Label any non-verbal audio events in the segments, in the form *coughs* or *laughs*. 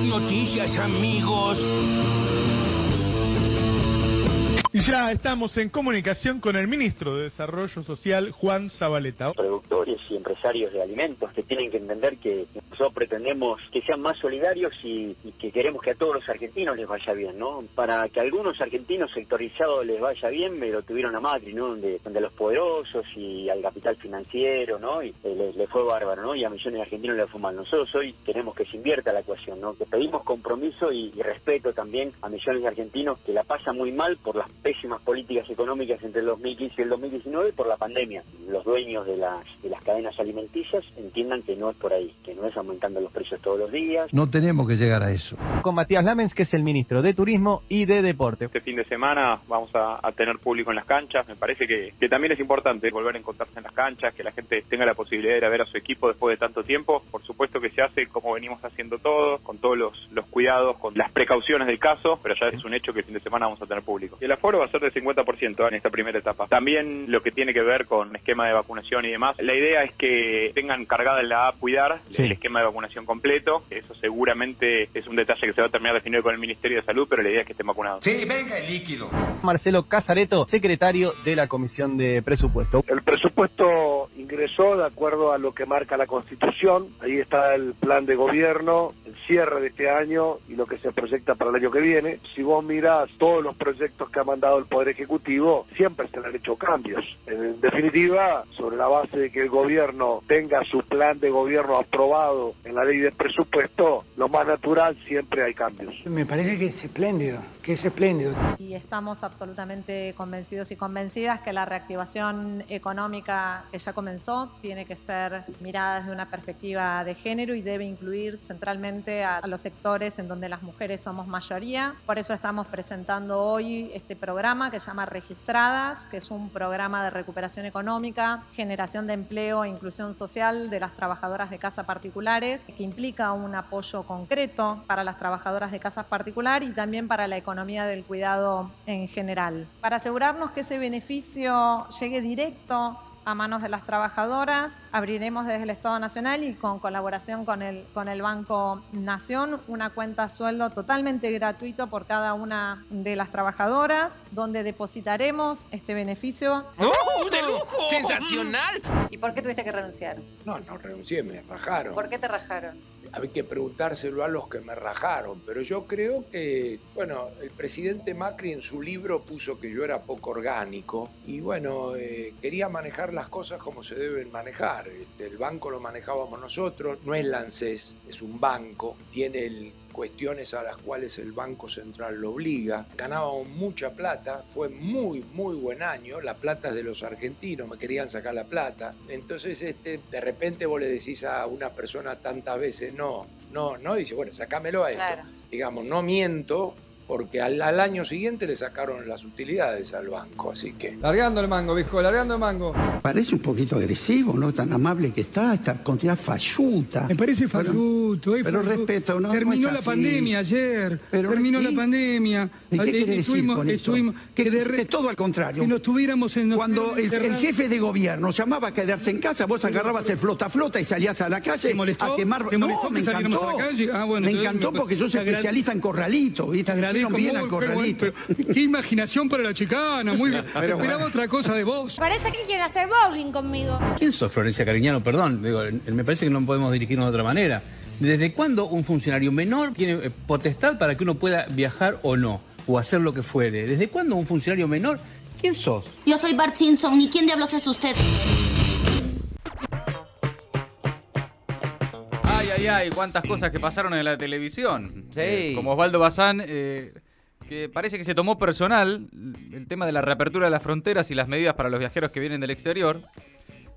noticias, amigos. Y ya estamos en comunicación con el ministro de Desarrollo Social, Juan Zabaleta. Productores y empresarios de alimentos que tienen que entender que nosotros pretendemos que sean más solidarios y, que queremos que a todos los argentinos les vaya bien, ¿no? Para que a algunos argentinos sectorizados les vaya bien, me lo tuvieron a Macri, ¿no? Donde, donde a los poderosos y al capital financiero, ¿no? Y eh, les fue bárbaro, ¿no? Y a millones de argentinos les fue mal. Nosotros hoy queremos que se invierta la ecuación, ¿no? Que pedimos compromiso y, y respeto también a millones de argentinos que la pasan muy mal por las pésimas políticas económicas entre el 2015 y el 2019 por la pandemia. Los dueños de las, de las cadenas alimenticias entiendan que no es por ahí, que no es aumentando los precios todos los días. No tenemos que llegar a eso. Con Matías Lamens, que es el ministro de Turismo y de Deporte. Este fin de semana vamos a, a tener público en las canchas. Me parece que, que, también es importante volver a encontrarse en las canchas, que la gente tenga la posibilidad de ir a ver a su equipo después de tanto tiempo. Por supuesto que se hace como venimos haciendo todo, con todos los, los cuidados, con las precauciones del caso, pero ya es un hecho que el fin de semana vamos a tener público. Y el aforo va a ser de 50% en esta primera etapa. También lo que tiene que ver con esquema de vacunación y demás. La idea es que tengan cargada en la app Cuidar sí. el esquema de vacunación completo. Eso seguramente es un detalle que se va a terminar definido con el Ministerio de Salud, pero la idea es que estén vacunados. Sí, venga el líquido. Marcelo Casareto, secretario de la Comisión de Presupuesto. El presupuesto ingresó de acuerdo a lo que marca la Constitución. Ahí está el plan de gobierno, el cierre de este año y lo que se proyecta para el año que viene. Si vos mirás todos los proyectos que ha mandado el Poder Ejecutivo, siempre se le han hecho cambios. En definitiva, sobre la base de que el gobierno tenga su plan de gobierno aprobado en la ley de presupuesto, lo más natural siempre hay cambios. Me parece que es espléndido, que es espléndido. Y estamos absolutamente convencidos y convencidas que la reactivación económica que ya comenzó tiene que ser mirada desde una perspectiva de género y debe incluir centralmente a, a los sectores en donde las mujeres somos mayoría. Por eso estamos presentando hoy este programa que se llama Registradas, que es un programa de recuperación económica, generación de empleo e inclusión social de las trabajadoras de casa particulares, que implica un apoyo concreto para las trabajadoras de casas particular y también para la economía del cuidado en general. Para asegurarnos que ese beneficio llegue directo a manos de las trabajadoras. Abriremos desde el Estado Nacional y con colaboración con el, con el Banco Nación una cuenta sueldo totalmente gratuito por cada una de las trabajadoras, donde depositaremos este beneficio. ¡Oh, de lujo! ¡Sensacional! ¿Y por qué tuviste que renunciar? No, no renuncié, me rajaron. ¿Por qué te rajaron? Hay que preguntárselo a los que me rajaron, pero yo creo que, bueno, el presidente Macri en su libro puso que yo era poco orgánico y bueno, eh, quería manejar las cosas como se deben manejar. Este, el banco lo manejábamos nosotros, no es Lancés, es un banco, tiene el cuestiones a las cuales el Banco Central lo obliga. Ganábamos mucha plata, fue muy, muy buen año, la plata es de los argentinos, me querían sacar la plata. Entonces, este, de repente vos le decís a una persona tantas veces, no, no, no, dice, bueno, sacámelo a esto. Claro. Digamos, no miento, porque al, al, año siguiente le sacaron las utilidades al banco, así que... Largando el mango, viejo, largando el mango. Parece un poquito agresivo, ¿no? Tan amable que está, esta continuidad falluta. Me parece falluto. Pero, pero respeto, ¿no? Terminó no la pandemia ayer, pero, terminó ¿y? la pandemia. ¿Y qué quiere estuvimos, decir estuvimos, que, que, de, todo al contrario. Que no estuviéramos en... Cuando el, el, jefe de gobierno llamaba a quedarse en casa, vos agarrabas el flota-flota y salías a la calle ¿Te molestó? a quemar... ¿Te molestó no, me encantó. A la calle? Ah, bueno, me encantó me, porque sos especialista en corralito, ¿viste? Al corralito. Pero, qué imaginación para la chicana, muy bien. Pero Esperaba bueno. otra cosa de vos. Parece que quiere hacer bowling conmigo. ¿Quién sos, Florencia Cariñano? Perdón, digo, me parece que no podemos dirigirnos de otra manera. ¿Desde cuándo un funcionario menor tiene potestad para que uno pueda viajar o no? O hacer lo que fuere. ¿Desde cuándo un funcionario menor? ¿Quién sos? Yo soy Bart Simpson. ¿Y quién diablos es usted? Ay, ay, cuántas cosas que pasaron en la televisión. Sí. Eh, como Osvaldo Bazán, eh, que parece que se tomó personal el tema de la reapertura de las fronteras y las medidas para los viajeros que vienen del exterior.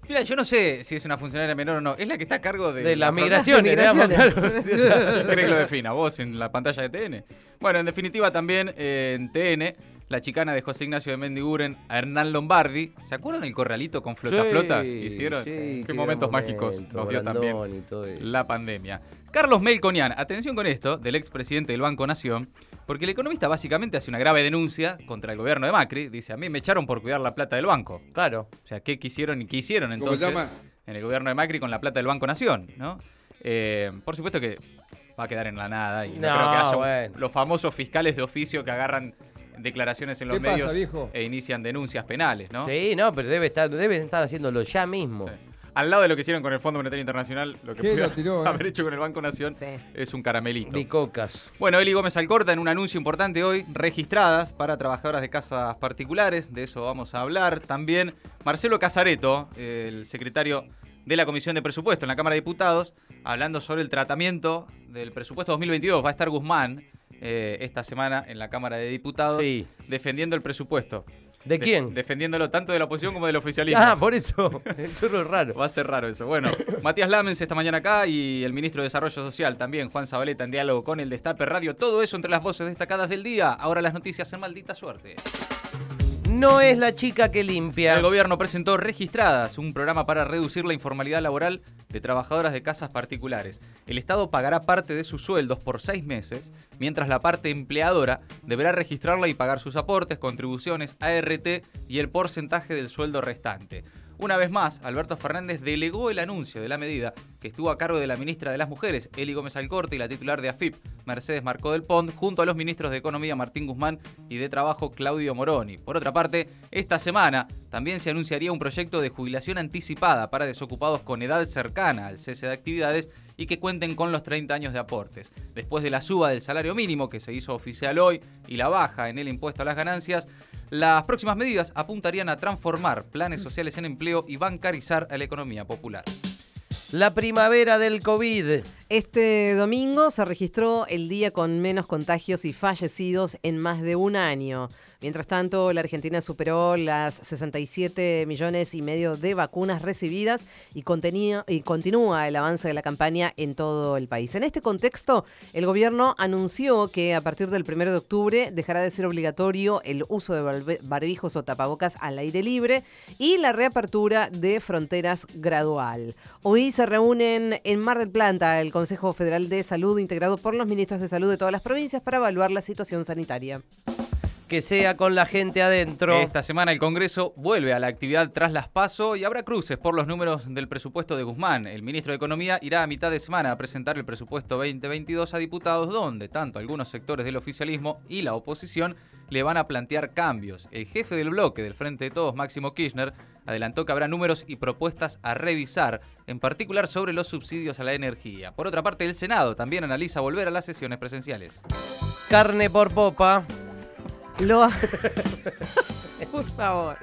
Mira, yo no sé si es una funcionaria menor o no. Es la que está a cargo de, de la, la migración. *laughs* Claro, *laughs* ¿Qué que lo defina? ¿Vos en la pantalla de TN? Bueno, en definitiva también eh, en TN, la chicana de José Ignacio de Mendiguren a Hernán Lombardi. ¿Se acuerdan el corralito con flota sí, flota? ¿Hicieron? Sí, qué, momentos mágicos nos dio también la pandemia. Carlos Melconian, atención con esto, del expresidente del Banco Nación, porque el economista básicamente hace una grave denuncia contra el gobierno de Macri. Dice, a mí me echaron por cuidar la plata del banco. Claro. O sea, ¿qué quisieron y qué hicieron entonces en el gobierno de Macri con la plata del Banco Nación? ¿no? Eh, por supuesto que va a quedar en la nada y no, No, creo que haya bueno. los famosos fiscales de oficio que agarran declaraciones en los ¿Qué pasa, medios viejo? e inician denuncias penales, ¿no? Sí, no, pero debe estar, deben estar haciéndolo ya mismo. Al lado de lo que hicieron con el Fondo Monetario Internacional, lo que pudieron Lo tiró, ¿eh? haber hecho con el Banco Nación es un caramelito. Bicocas. Bueno, Eli Gómez Alcorta en un anuncio importante hoy, registradas para trabajadoras de casas particulares, de eso vamos a hablar. También Marcelo Casareto, el secretario de la Comisión de Presupuesto en la Cámara de Diputados, hablando sobre el tratamiento del presupuesto 2022. Va a estar Guzmán eh, esta semana en la Cámara de Diputados defendiendo el presupuesto. ¿De quién? defendiéndolo tanto de la oposición como del oficialismo. Ah, por eso. *laughs* Eso es raro. Va a ser raro eso. Bueno, *coughs* Matías Lamens esta mañana acá y el ministro de Desarrollo Social también, Juan Zabaleta, en diálogo con el Destape Radio. Todo eso entre las voces destacadas del día. Ahora las noticias en maldita suerte. No es la chica que limpia. El gobierno presentó Registradas, un programa para reducir la informalidad laboral de trabajadoras de casas particulares. El Estado pagará parte de sus sueldos por seis meses, mientras la parte empleadora deberá registrarla y pagar sus aportes, contribuciones, ART y el porcentaje del sueldo restante. Una vez más, Alberto Fernández delegó el anuncio de la medida que estuvo a cargo de la ministra de las Mujeres, Eli Gómez Alcorte, y la titular de AFIP, Mercedes Marcó del Pont, junto a los ministros de Economía, Martín Guzmán, y de Trabajo, Claudio Moroni. Por otra parte, esta semana también se anunciaría un proyecto de jubilación anticipada para desocupados con edad cercana al cese de actividades y que cuenten con los 30 años de aportes. Después de la suba del salario mínimo que se hizo oficial hoy y la baja en el impuesto a las ganancias, las próximas medidas apuntarían a transformar planes sociales en empleo y bancarizar a la economía popular. La primavera del COVID. Este domingo se registró el día con menos contagios y fallecidos en más de un año. Mientras tanto, la Argentina superó las 67 millones y medio de vacunas recibidas y, continúa el avance de la campaña en todo el país. En este contexto, el gobierno anunció que a partir del 1 de octubre dejará de ser obligatorio el uso de barbijos o tapabocas al aire libre y la reapertura de fronteras gradual. Hoy se reúnen en Mar del Plata el Consejo Federal de Salud integrado por los ministros de salud de todas las provincias para evaluar la situación sanitaria. Que sea con la gente adentro. Esta semana el Congreso vuelve a la actividad tras las PASO y habrá cruces por los números del presupuesto de Guzmán. El ministro de Economía irá a mitad de semana a presentar el presupuesto 2022 a diputados, donde tanto algunos sectores del oficialismo y la oposición le van a plantear cambios. El jefe del bloque del Frente de Todos, Máximo Kirchner, adelantó que habrá números y propuestas a revisar, en particular sobre los subsidios a la energía. Por otra parte, el Senado también analiza volver a las sesiones presenciales. Carne por popa. Lo... *laughs* Por favor.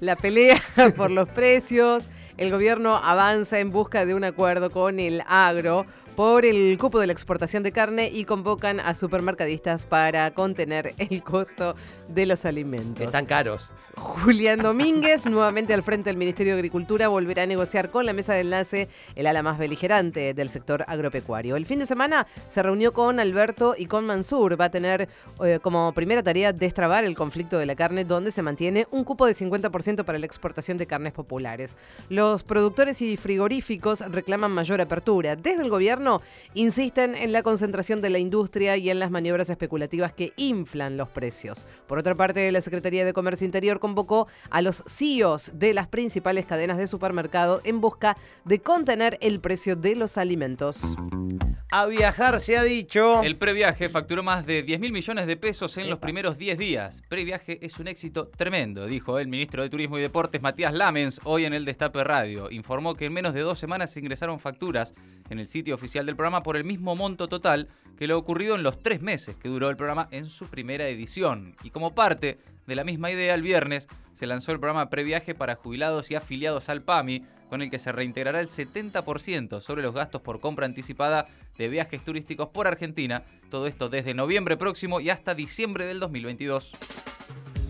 La pelea *laughs* por los precios. El gobierno avanza en busca de un acuerdo con el agro por el cupo de la exportación de carne y convocan a supermercadistas para contener el costo de los alimentos. Están caros. Julián Domínguez, nuevamente al frente del Ministerio de Agricultura, volverá a negociar con la mesa de enlace, el ala más beligerante del sector agropecuario. El fin de semana se reunió con Alberto y con Mansur. Va a tener eh, como primera tarea destrabar el conflicto de la carne, donde se mantiene un cupo de 50% para la exportación de carnes populares. Los productores y frigoríficos reclaman mayor apertura. Desde el gobierno insisten en la concentración de la industria y en las maniobras especulativas que inflan los precios. Por otra parte, la Secretaría de Comercio Interior convocó a los CEOs de las principales cadenas de supermercado en busca de contener el precio de los alimentos. A viajar se ha dicho. El previaje facturó más de 10 mil millones de pesos en los primeros 10 días. Previaje es un éxito tremendo, dijo el ministro de Turismo y Deportes Matías Lamens hoy en el Destape Radio. Informó que en menos de dos semanas se ingresaron facturas en el sitio oficial del programa por el mismo monto total que lo ocurrido en los tres meses que duró el programa en su primera edición. Y como parte de la misma idea, el viernes se lanzó el programa Previaje para jubilados y afiliados al PAMI, con el que se reintegrará el 70% sobre los gastos por compra anticipada de viajes turísticos por Argentina. Todo esto desde noviembre próximo y hasta diciembre del 2022.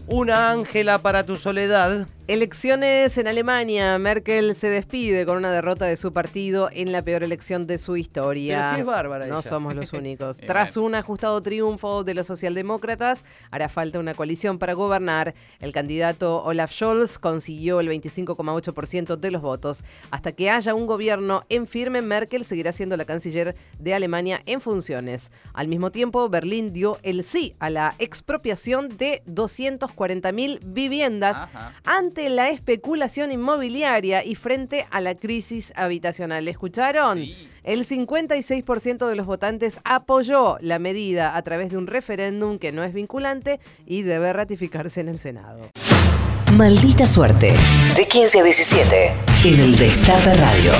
Una ángela para tu soledad. Elecciones en Alemania. Merkel se despide con una derrota de su partido en la peor elección de su historia. Pero sí es bárbara No ella. somos *laughs* los únicos. Tras un ajustado triunfo de los socialdemócratas, hará falta una coalición para gobernar. El candidato Olaf Scholz consiguió el 25,8% de los votos. Hasta que haya un gobierno en firme, Merkel seguirá siendo la canciller de Alemania en funciones. Al mismo tiempo, Berlín dio el sí a la expropiación de 240.000 viviendas ante ante la especulación inmobiliaria y frente a la crisis habitacional. ¿Le escucharon? El 56% de los votantes apoyó la medida a través de un referéndum que no es vinculante y debe ratificarse en el Senado. Maldita suerte. De 15 a 17. En el Destape Radio.